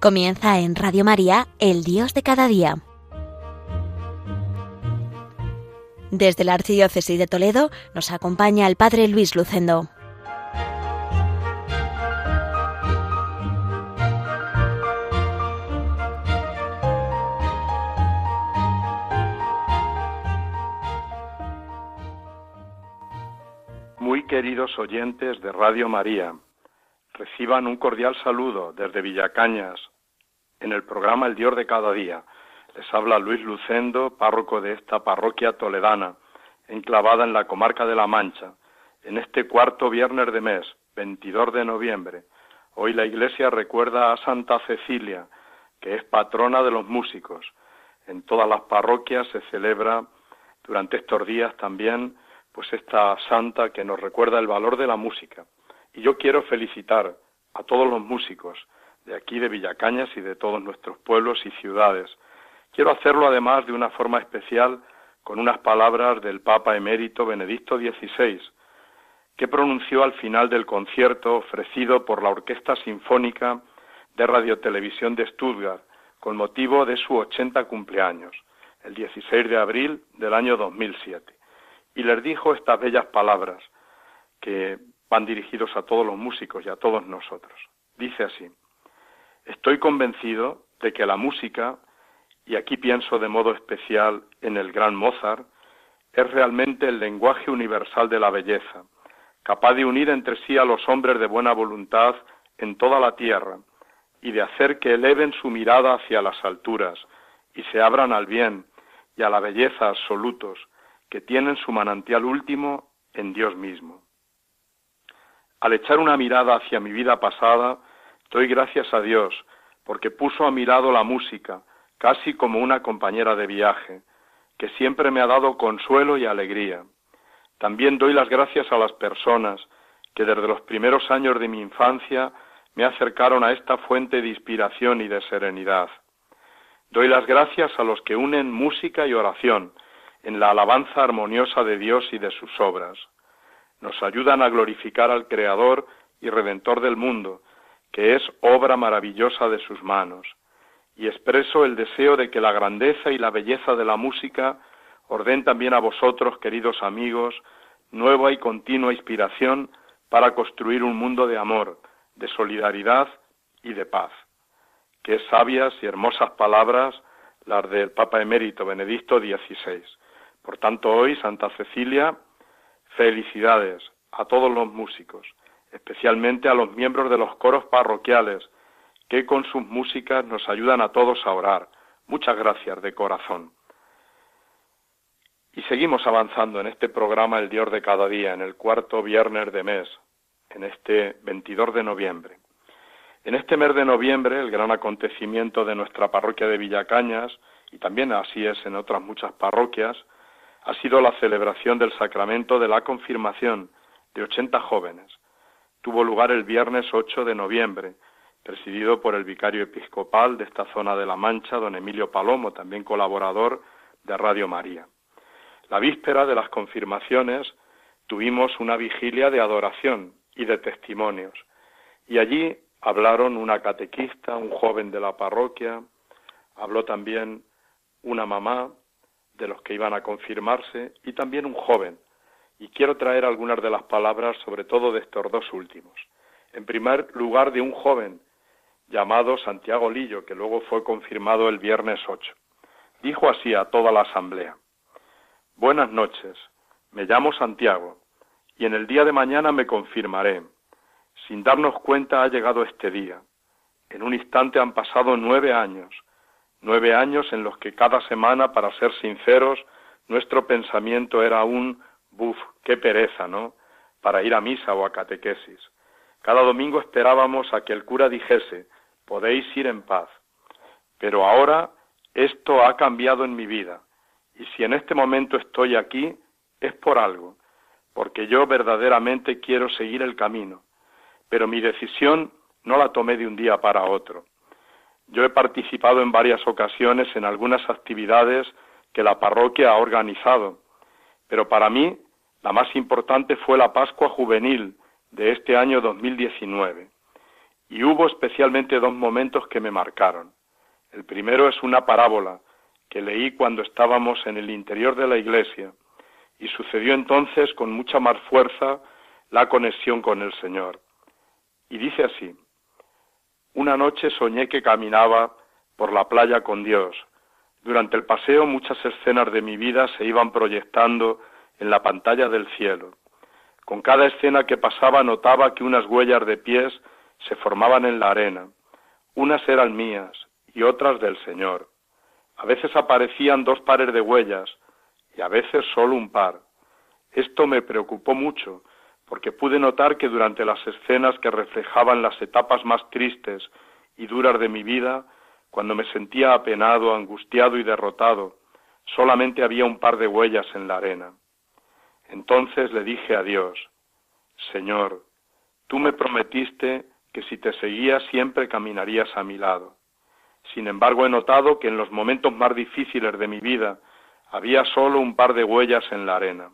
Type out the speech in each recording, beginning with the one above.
Comienza en Radio María, El Dios de cada día. Desde la Archidiócesis de Toledo nos acompaña el Padre Luis Lucendo. Muy queridos oyentes de Radio María, Reciban un cordial saludo desde Villacañas en el programa El Dios de cada día. Les habla Luis Lucendo, párroco de esta parroquia toledana, enclavada en la comarca de La Mancha, en este cuarto viernes de mes, 22 de noviembre. Hoy la Iglesia recuerda a Santa Cecilia, que es patrona de los músicos. En todas las parroquias se celebra durante estos días también pues esta santa que nos recuerda el valor de la música. Y yo quiero felicitar a todos los músicos de aquí de Villacañas y de todos nuestros pueblos y ciudades. Quiero hacerlo además de una forma especial con unas palabras del Papa emérito Benedicto XVI, que pronunció al final del concierto ofrecido por la Orquesta Sinfónica de Radiotelevisión de Stuttgart con motivo de su 80 cumpleaños, el 16 de abril del año 2007. Y les dijo estas bellas palabras que van dirigidos a todos los músicos y a todos nosotros. Dice así, estoy convencido de que la música, y aquí pienso de modo especial en el gran Mozart, es realmente el lenguaje universal de la belleza, capaz de unir entre sí a los hombres de buena voluntad en toda la tierra y de hacer que eleven su mirada hacia las alturas y se abran al bien y a la belleza absolutos que tienen su manantial último en Dios mismo. Al echar una mirada hacia mi vida pasada, doy gracias a Dios, porque puso a mi lado la música, casi como una compañera de viaje, que siempre me ha dado consuelo y alegría. También doy las gracias a las personas que desde los primeros años de mi infancia me acercaron a esta fuente de inspiración y de serenidad. Doy las gracias a los que unen música y oración en la alabanza armoniosa de Dios y de sus obras nos ayudan a glorificar al Creador y Redentor del mundo, que es obra maravillosa de sus manos. Y expreso el deseo de que la grandeza y la belleza de la música orden también a vosotros, queridos amigos, nueva y continua inspiración para construir un mundo de amor, de solidaridad y de paz. Qué sabias y hermosas palabras las del Papa emérito Benedicto XVI. Por tanto, hoy Santa Cecilia Felicidades a todos los músicos, especialmente a los miembros de los coros parroquiales, que con sus músicas nos ayudan a todos a orar. Muchas gracias de corazón. Y seguimos avanzando en este programa El Dios de cada día, en el cuarto viernes de mes, en este 22 de noviembre. En este mes de noviembre, el gran acontecimiento de nuestra parroquia de Villacañas, y también así es en otras muchas parroquias, ha sido la celebración del sacramento de la confirmación de 80 jóvenes. Tuvo lugar el viernes 8 de noviembre, presidido por el vicario episcopal de esta zona de La Mancha, don Emilio Palomo, también colaborador de Radio María. La víspera de las confirmaciones tuvimos una vigilia de adoración y de testimonios, y allí hablaron una catequista, un joven de la parroquia, habló también una mamá, de los que iban a confirmarse y también un joven. Y quiero traer algunas de las palabras, sobre todo de estos dos últimos. En primer lugar, de un joven llamado Santiago Lillo, que luego fue confirmado el viernes 8. Dijo así a toda la asamblea, Buenas noches, me llamo Santiago, y en el día de mañana me confirmaré. Sin darnos cuenta ha llegado este día. En un instante han pasado nueve años, Nueve años en los que cada semana, para ser sinceros, nuestro pensamiento era un, buf, qué pereza, ¿no? Para ir a misa o a catequesis. Cada domingo esperábamos a que el cura dijese, podéis ir en paz. Pero ahora esto ha cambiado en mi vida. Y si en este momento estoy aquí, es por algo, porque yo verdaderamente quiero seguir el camino. Pero mi decisión no la tomé de un día para otro. Yo he participado en varias ocasiones en algunas actividades que la parroquia ha organizado, pero para mí la más importante fue la Pascua Juvenil de este año 2019. Y hubo especialmente dos momentos que me marcaron. El primero es una parábola que leí cuando estábamos en el interior de la iglesia y sucedió entonces con mucha más fuerza la conexión con el Señor. Y dice así, una noche soñé que caminaba por la playa con Dios. Durante el paseo muchas escenas de mi vida se iban proyectando en la pantalla del cielo. Con cada escena que pasaba notaba que unas huellas de pies se formaban en la arena. Unas eran mías y otras del Señor. A veces aparecían dos pares de huellas y a veces solo un par. Esto me preocupó mucho, porque pude notar que durante las escenas que reflejaban las etapas más tristes y duras de mi vida, cuando me sentía apenado, angustiado y derrotado, solamente había un par de huellas en la arena. Entonces le dije a Dios, Señor, tú me prometiste que si te seguía siempre caminarías a mi lado. Sin embargo, he notado que en los momentos más difíciles de mi vida había solo un par de huellas en la arena.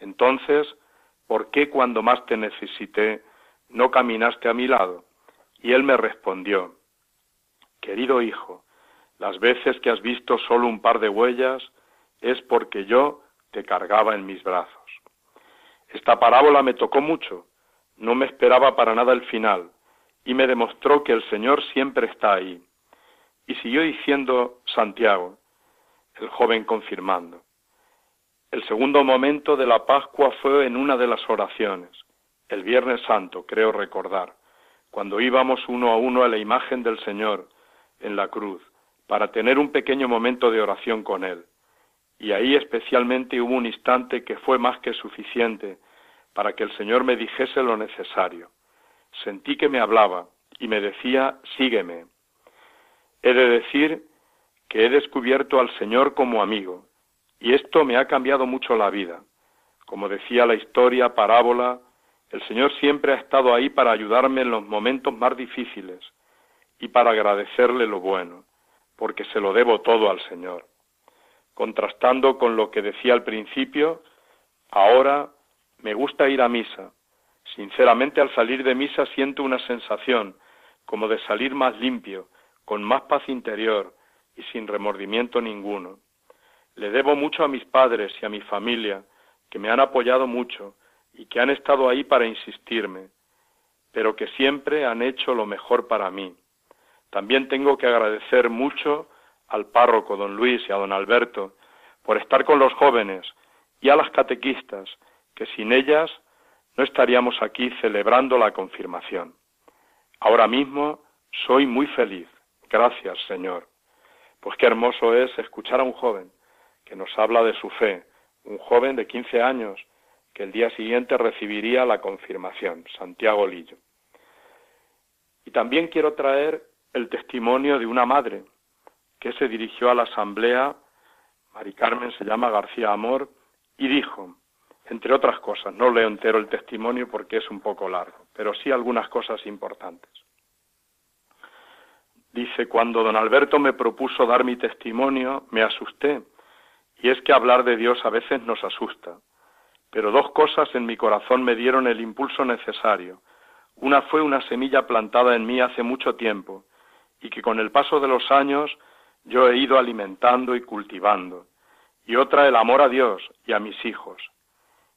Entonces, ¿por qué cuando más te necesité no caminaste a mi lado? Y él me respondió, Querido hijo, las veces que has visto solo un par de huellas es porque yo te cargaba en mis brazos. Esta parábola me tocó mucho, no me esperaba para nada el final, y me demostró que el Señor siempre está ahí. Y siguió diciendo Santiago, el joven confirmando. El segundo momento de la Pascua fue en una de las oraciones, el Viernes Santo, creo recordar, cuando íbamos uno a uno a la imagen del Señor en la cruz, para tener un pequeño momento de oración con Él. Y ahí especialmente hubo un instante que fue más que suficiente para que el Señor me dijese lo necesario. Sentí que me hablaba y me decía, sígueme. He de decir que he descubierto al Señor como amigo, y esto me ha cambiado mucho la vida. Como decía la historia, parábola, el Señor siempre ha estado ahí para ayudarme en los momentos más difíciles y para agradecerle lo bueno, porque se lo debo todo al Señor. Contrastando con lo que decía al principio, ahora me gusta ir a misa. Sinceramente al salir de misa siento una sensación como de salir más limpio, con más paz interior y sin remordimiento ninguno. Le debo mucho a mis padres y a mi familia, que me han apoyado mucho y que han estado ahí para insistirme, pero que siempre han hecho lo mejor para mí. También tengo que agradecer mucho al párroco don Luis y a don Alberto por estar con los jóvenes y a las catequistas, que sin ellas no estaríamos aquí celebrando la confirmación. Ahora mismo soy muy feliz. Gracias, Señor. Pues qué hermoso es escuchar a un joven que nos habla de su fe, un joven de 15 años que el día siguiente recibiría la confirmación, Santiago Lillo. Y también quiero traer el testimonio de una madre que se dirigió a la asamblea, Mari Carmen se llama García Amor, y dijo, entre otras cosas, no leo entero el testimonio porque es un poco largo, pero sí algunas cosas importantes. Dice, cuando don Alberto me propuso dar mi testimonio, me asusté, y es que hablar de Dios a veces nos asusta. Pero dos cosas en mi corazón me dieron el impulso necesario. Una fue una semilla plantada en mí hace mucho tiempo, y que con el paso de los años yo he ido alimentando y cultivando. Y otra el amor a Dios y a mis hijos.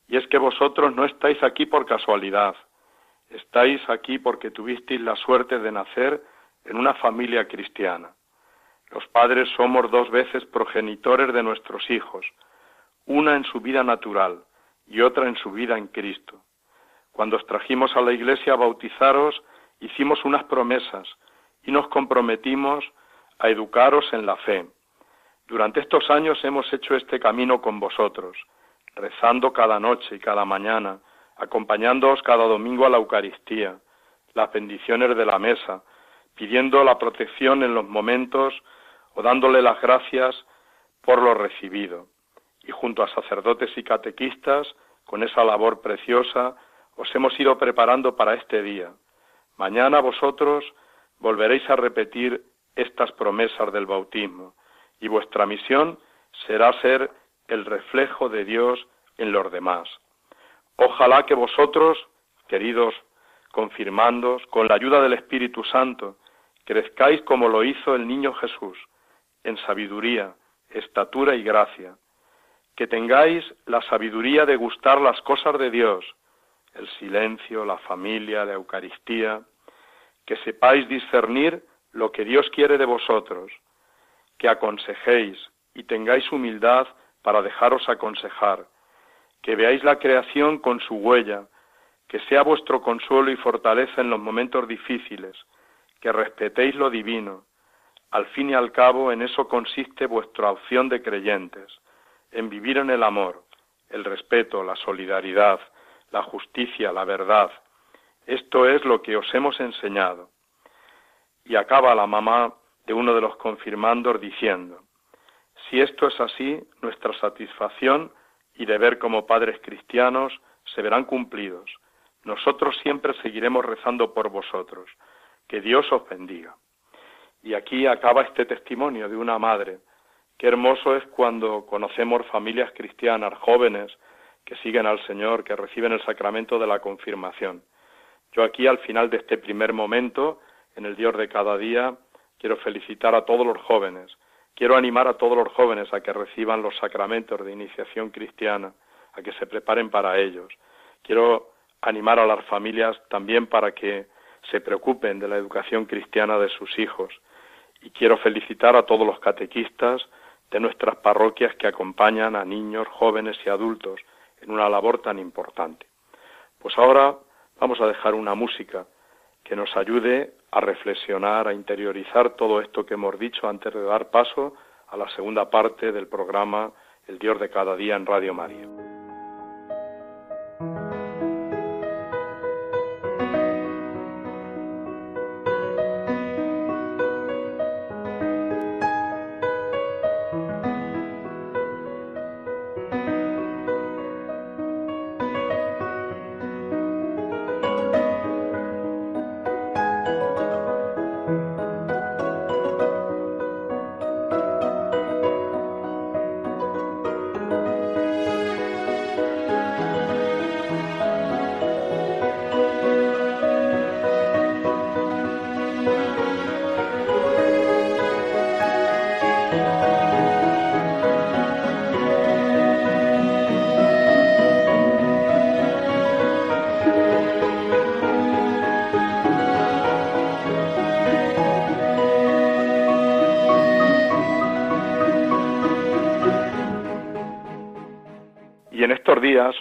Y es que vosotros no estáis aquí por casualidad, estáis aquí porque tuvisteis la suerte de nacer en una familia cristiana. Los padres somos dos veces progenitores de nuestros hijos, una en su vida natural y otra en su vida en Cristo. Cuando os trajimos a la iglesia a bautizaros, hicimos unas promesas y nos comprometimos a educaros en la fe. Durante estos años hemos hecho este camino con vosotros, rezando cada noche y cada mañana, acompañándoos cada domingo a la Eucaristía, las bendiciones de la mesa, pidiendo la protección en los momentos o dándole las gracias por lo recibido. Y junto a sacerdotes y catequistas, con esa labor preciosa, os hemos ido preparando para este día. Mañana vosotros volveréis a repetir estas promesas del bautismo, y vuestra misión será ser el reflejo de Dios en los demás. Ojalá que vosotros, queridos confirmándoos con la ayuda del Espíritu Santo, crezcáis como lo hizo el niño Jesús, en sabiduría, estatura y gracia, que tengáis la sabiduría de gustar las cosas de Dios, el silencio, la familia, la Eucaristía, que sepáis discernir lo que Dios quiere de vosotros, que aconsejéis y tengáis humildad para dejaros aconsejar, que veáis la creación con su huella, que sea vuestro consuelo y fortaleza en los momentos difíciles, que respetéis lo divino. Al fin y al cabo, en eso consiste vuestra opción de creyentes, en vivir en el amor, el respeto, la solidaridad, la justicia, la verdad. Esto es lo que os hemos enseñado. Y acaba la mamá de uno de los confirmandos diciendo, si esto es así, nuestra satisfacción y deber como padres cristianos se verán cumplidos. Nosotros siempre seguiremos rezando por vosotros. Que Dios os bendiga. Y aquí acaba este testimonio de una madre. Qué hermoso es cuando conocemos familias cristianas, jóvenes, que siguen al Señor, que reciben el sacramento de la confirmación. Yo aquí al final de este primer momento, en el Dios de cada día, quiero felicitar a todos los jóvenes, quiero animar a todos los jóvenes a que reciban los sacramentos de iniciación cristiana, a que se preparen para ellos. Quiero animar a las familias también para que se preocupen de la educación cristiana de sus hijos. Y quiero felicitar a todos los catequistas de nuestras parroquias que acompañan a niños, jóvenes y adultos en una labor tan importante. Pues ahora vamos a dejar una música que nos ayude a reflexionar, a interiorizar todo esto que hemos dicho antes de dar paso a la segunda parte del programa El Dios de cada día en Radio María.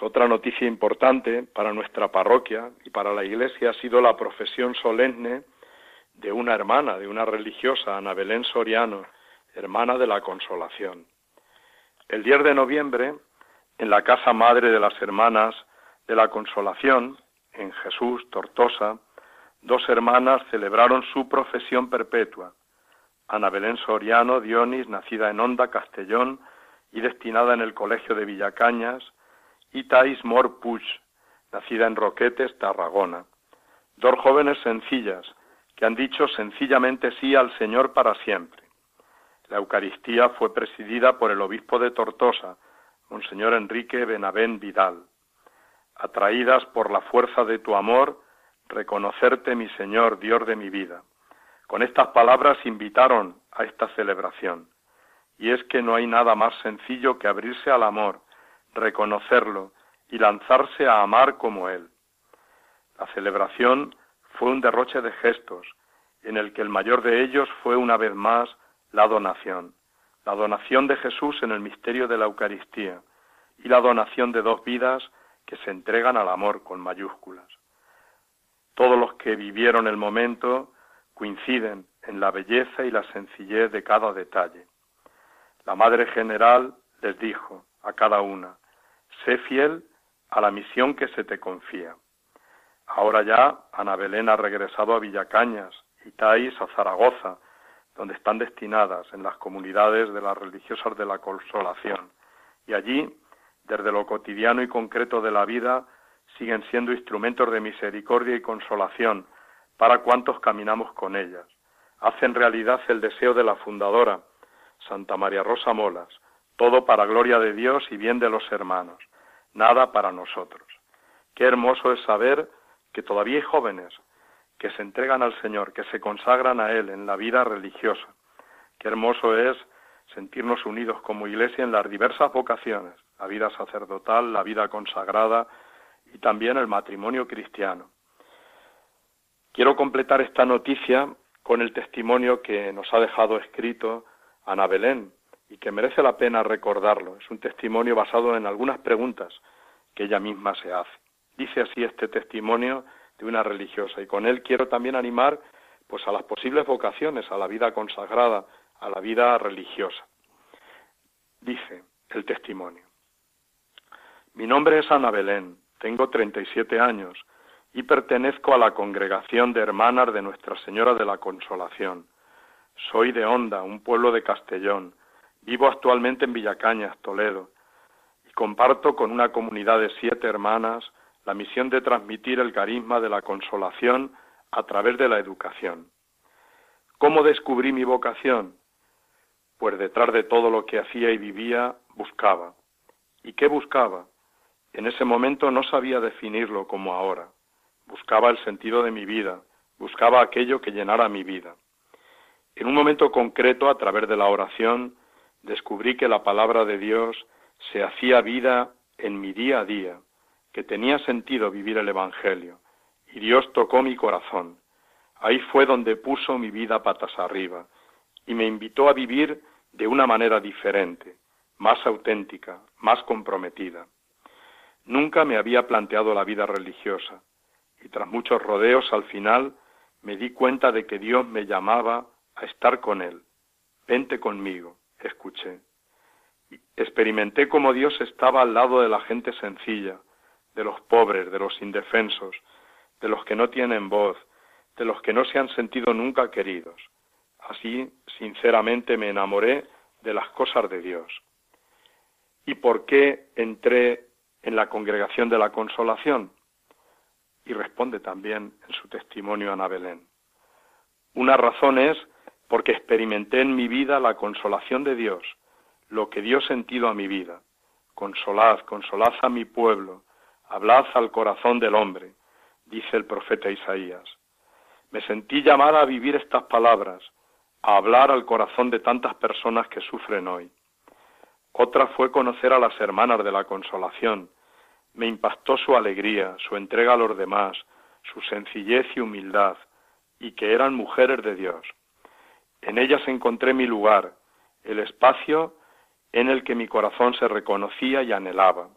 Otra noticia importante para nuestra parroquia y para la Iglesia ha sido la profesión solemne de una hermana, de una religiosa, Ana Belén Soriano, hermana de la Consolación. El 10 de noviembre, en la casa madre de las hermanas de la Consolación, en Jesús, Tortosa, dos hermanas celebraron su profesión perpetua. Ana Belén Soriano Dionis, nacida en Honda, Castellón, y destinada en el Colegio de Villacañas, y Thais Mor Puig, nacida en Roquetes, Tarragona. Dos jóvenes sencillas que han dicho sencillamente sí al Señor para siempre. La Eucaristía fue presidida por el obispo de Tortosa, Monseñor Enrique Benavén Vidal. Atraídas por la fuerza de tu amor, reconocerte, mi Señor, Dios de mi vida. Con estas palabras invitaron a esta celebración. Y es que no hay nada más sencillo que abrirse al amor, reconocerlo y lanzarse a amar como Él. La celebración fue un derroche de gestos, en el que el mayor de ellos fue una vez más la donación, la donación de Jesús en el misterio de la Eucaristía y la donación de dos vidas que se entregan al amor con mayúsculas. Todos los que vivieron el momento coinciden en la belleza y la sencillez de cada detalle. La Madre General les dijo a cada una, Sé fiel a la misión que se te confía. Ahora ya Ana Belén ha regresado a Villacañas y Tais a Zaragoza, donde están destinadas en las comunidades de las religiosas de la consolación. Y allí, desde lo cotidiano y concreto de la vida, siguen siendo instrumentos de misericordia y consolación para cuantos caminamos con ellas. Hacen realidad el deseo de la fundadora, Santa María Rosa Molas, todo para gloria de Dios y bien de los hermanos, nada para nosotros. Qué hermoso es saber que todavía hay jóvenes que se entregan al Señor, que se consagran a Él en la vida religiosa. Qué hermoso es sentirnos unidos como iglesia en las diversas vocaciones, la vida sacerdotal, la vida consagrada y también el matrimonio cristiano. Quiero completar esta noticia con el testimonio que nos ha dejado escrito Ana Belén y que merece la pena recordarlo. Es un testimonio basado en algunas preguntas que ella misma se hace. Dice así este testimonio de una religiosa y con él quiero también animar pues a las posibles vocaciones, a la vida consagrada, a la vida religiosa. Dice el testimonio. Mi nombre es Ana Belén, tengo 37 años y pertenezco a la congregación de hermanas de Nuestra Señora de la Consolación. Soy de Honda, un pueblo de Castellón. Vivo actualmente en Villacañas, Toledo, y comparto con una comunidad de siete hermanas la misión de transmitir el carisma de la consolación a través de la educación. ¿Cómo descubrí mi vocación? Pues detrás de todo lo que hacía y vivía, buscaba. ¿Y qué buscaba? En ese momento no sabía definirlo como ahora buscaba el sentido de mi vida, buscaba aquello que llenara mi vida. En un momento concreto, a través de la oración, descubrí que la palabra de Dios se hacía vida en mi día a día, que tenía sentido vivir el Evangelio, y Dios tocó mi corazón. Ahí fue donde puso mi vida patas arriba, y me invitó a vivir de una manera diferente, más auténtica, más comprometida. Nunca me había planteado la vida religiosa, y tras muchos rodeos al final me di cuenta de que Dios me llamaba a estar con Él. Vente conmigo, escuché. Experimenté cómo Dios estaba al lado de la gente sencilla, de los pobres, de los indefensos, de los que no tienen voz, de los que no se han sentido nunca queridos. Así, sinceramente, me enamoré de las cosas de Dios. ¿Y por qué entré en la congregación de la consolación? y responde también en su testimonio Ana Belén. Una razón es porque experimenté en mi vida la consolación de Dios, lo que dio sentido a mi vida. Consolad, consolad a mi pueblo, hablad al corazón del hombre, dice el profeta Isaías. Me sentí llamada a vivir estas palabras, a hablar al corazón de tantas personas que sufren hoy. Otra fue conocer a las hermanas de la consolación, me impactó su alegría, su entrega a los demás, su sencillez y humildad, y que eran mujeres de Dios. En ellas encontré mi lugar, el espacio en el que mi corazón se reconocía y anhelaba.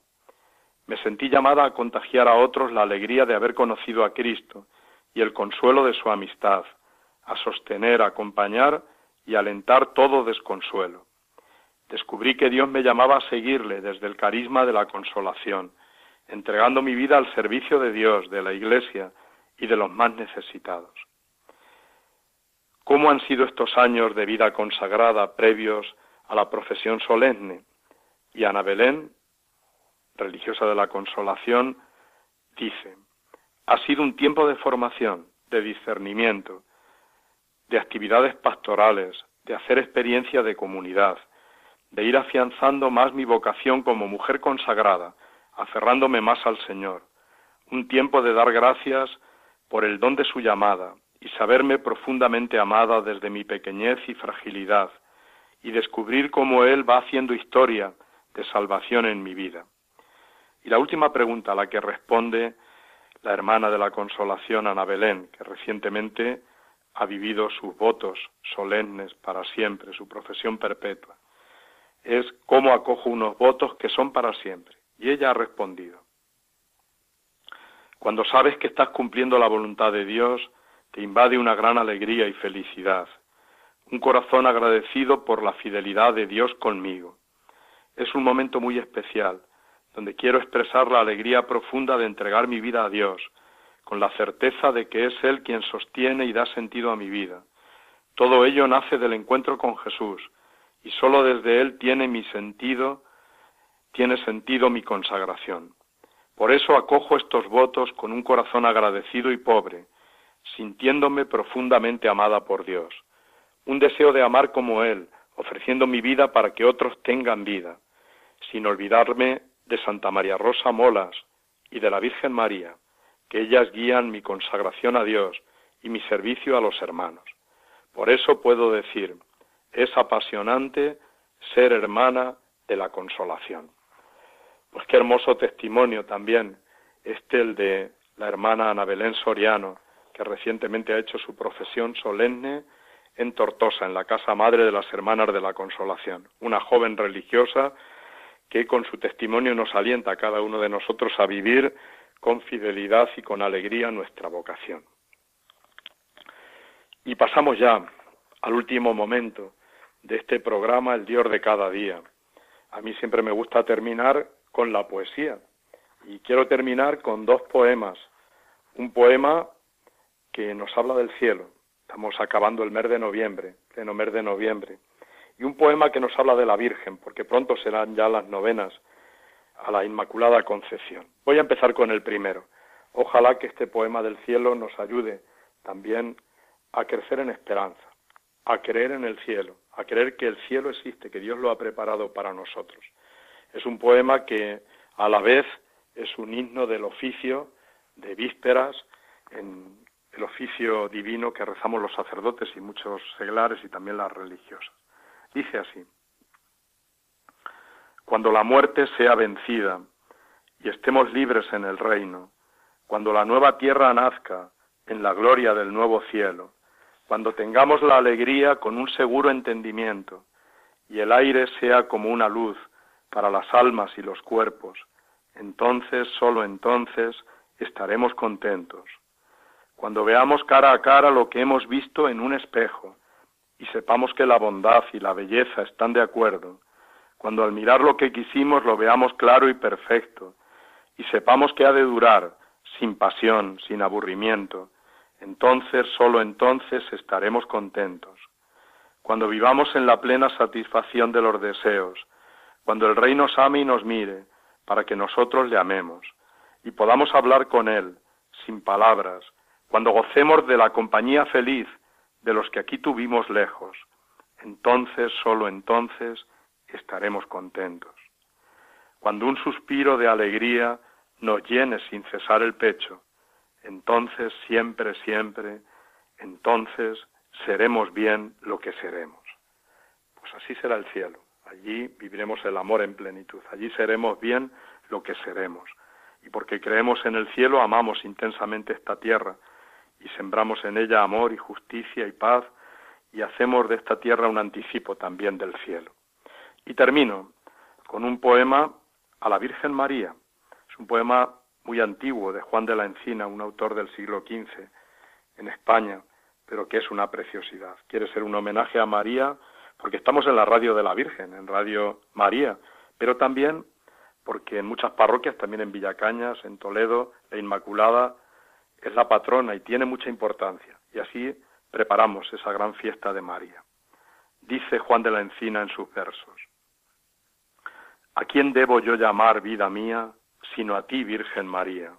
Me sentí llamada a contagiar a otros la alegría de haber conocido a Cristo y el consuelo de su amistad, a sostener, acompañar y alentar todo desconsuelo. Descubrí que Dios me llamaba a seguirle desde el carisma de la consolación, entregando mi vida al servicio de Dios, de la Iglesia y de los más necesitados. ¿Cómo han sido estos años de vida consagrada previos a la profesión solemne? Y Ana Belén, religiosa de la consolación, dice, ha sido un tiempo de formación, de discernimiento, de actividades pastorales, de hacer experiencia de comunidad, de ir afianzando más mi vocación como mujer consagrada, aferrándome más al Señor, un tiempo de dar gracias por el don de su llamada y saberme profundamente amada desde mi pequeñez y fragilidad, y descubrir cómo Él va haciendo historia de salvación en mi vida. Y la última pregunta a la que responde la hermana de la consolación, Ana Belén, que recientemente ha vivido sus votos solemnes para siempre, su profesión perpetua, es cómo acojo unos votos que son para siempre. Y ella ha respondido, cuando sabes que estás cumpliendo la voluntad de Dios, invade una gran alegría y felicidad, un corazón agradecido por la fidelidad de Dios conmigo. Es un momento muy especial, donde quiero expresar la alegría profunda de entregar mi vida a Dios, con la certeza de que es Él quien sostiene y da sentido a mi vida. Todo ello nace del encuentro con Jesús, y sólo desde Él tiene mi sentido tiene sentido mi consagración. Por eso acojo estos votos con un corazón agradecido y pobre, sintiéndome profundamente amada por Dios. Un deseo de amar como Él, ofreciendo mi vida para que otros tengan vida, sin olvidarme de Santa María Rosa Molas y de la Virgen María, que ellas guían mi consagración a Dios y mi servicio a los hermanos. Por eso puedo decir, es apasionante ser hermana de la consolación. Pues qué hermoso testimonio también este el de la hermana Ana Belén Soriano, que recientemente ha hecho su profesión solemne en Tortosa, en la casa madre de las Hermanas de la Consolación, una joven religiosa que con su testimonio nos alienta a cada uno de nosotros a vivir con fidelidad y con alegría nuestra vocación. Y pasamos ya al último momento de este programa, el Dios de cada día. A mí siempre me gusta terminar con la poesía y quiero terminar con dos poemas. Un poema que nos habla del cielo. Estamos acabando el mes de noviembre, pleno mes de noviembre. Y un poema que nos habla de la Virgen, porque pronto serán ya las novenas a la Inmaculada Concepción. Voy a empezar con el primero. Ojalá que este poema del cielo nos ayude también a crecer en esperanza, a creer en el cielo, a creer que el cielo existe, que Dios lo ha preparado para nosotros. Es un poema que a la vez es un himno del oficio de vísperas, en el oficio divino que rezamos los sacerdotes y muchos seglares y también las religiosas. Dice así, cuando la muerte sea vencida y estemos libres en el reino, cuando la nueva tierra nazca en la gloria del nuevo cielo, cuando tengamos la alegría con un seguro entendimiento y el aire sea como una luz para las almas y los cuerpos, entonces, solo entonces, estaremos contentos. Cuando veamos cara a cara lo que hemos visto en un espejo y sepamos que la bondad y la belleza están de acuerdo, cuando al mirar lo que quisimos lo veamos claro y perfecto, y sepamos que ha de durar, sin pasión, sin aburrimiento, entonces, solo entonces estaremos contentos. Cuando vivamos en la plena satisfacción de los deseos, cuando el Rey nos ame y nos mire, para que nosotros le amemos, y podamos hablar con Él, sin palabras, cuando gocemos de la compañía feliz de los que aquí tuvimos lejos, entonces, solo entonces, estaremos contentos. Cuando un suspiro de alegría nos llene sin cesar el pecho, entonces, siempre, siempre, entonces seremos bien lo que seremos. Pues así será el cielo. Allí viviremos el amor en plenitud. Allí seremos bien lo que seremos. Y porque creemos en el cielo, amamos intensamente esta tierra y sembramos en ella amor y justicia y paz y hacemos de esta tierra un anticipo también del cielo. Y termino con un poema a la Virgen María. Es un poema muy antiguo de Juan de la Encina, un autor del siglo XV en España, pero que es una preciosidad. Quiere ser un homenaje a María porque estamos en la radio de la Virgen, en Radio María, pero también porque en muchas parroquias, también en Villacañas, en Toledo, la Inmaculada es la patrona y tiene mucha importancia. Y así preparamos esa gran fiesta de María. Dice Juan de la Encina en sus versos, ¿A quién debo yo llamar vida mía, sino a ti, Virgen María?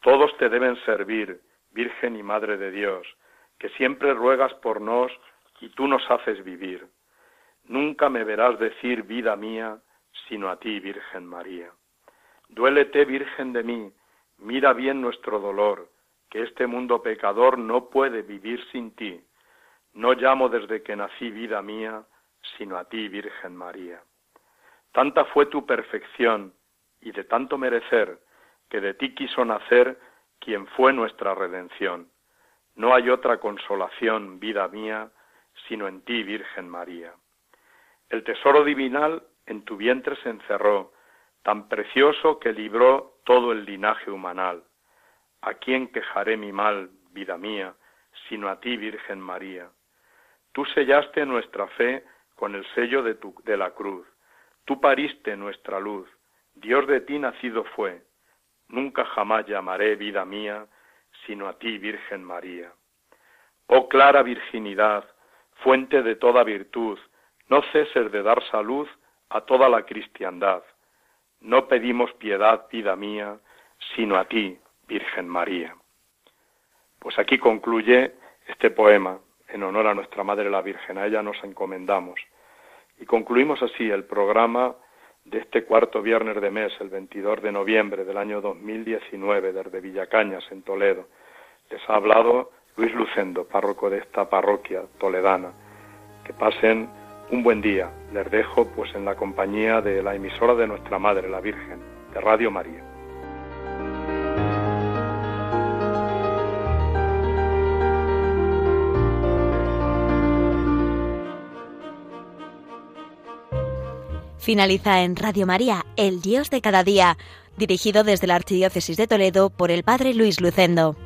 Todos te deben servir, Virgen y Madre de Dios, que siempre ruegas por nos y tú nos haces vivir. Nunca me verás decir vida mía, sino a ti, Virgen María. Duélete, Virgen de mí, mira bien nuestro dolor, que este mundo pecador no puede vivir sin ti. No llamo desde que nací vida mía, sino a ti, Virgen María. Tanta fue tu perfección y de tanto merecer que de ti quiso nacer quien fue nuestra redención. No hay otra consolación, vida mía, sino en ti, Virgen María. El tesoro divinal en tu vientre se encerró, tan precioso que libró todo el linaje humanal. ¿A quién quejaré mi mal, vida mía, sino a ti, Virgen María? Tú sellaste nuestra fe con el sello de, tu, de la cruz Tú pariste nuestra luz, Dios de ti nacido fue. Nunca jamás llamaré vida mía, sino a ti, Virgen María. Oh clara virginidad, fuente de toda virtud, no ceses de dar salud a toda la cristiandad. No pedimos piedad, vida mía, sino a ti, Virgen María. Pues aquí concluye este poema en honor a nuestra Madre la Virgen. A ella nos encomendamos. Y concluimos así el programa de este cuarto viernes de mes, el 22 de noviembre del año 2019, desde Villacañas, en Toledo. Les ha hablado Luis Lucendo, párroco de esta parroquia toledana. Que pasen un buen día. Les dejo pues en la compañía de la emisora de nuestra Madre, la Virgen, de Radio María. Finaliza en Radio María, El Dios de cada día, dirigido desde la Archidiócesis de Toledo por el Padre Luis Lucendo.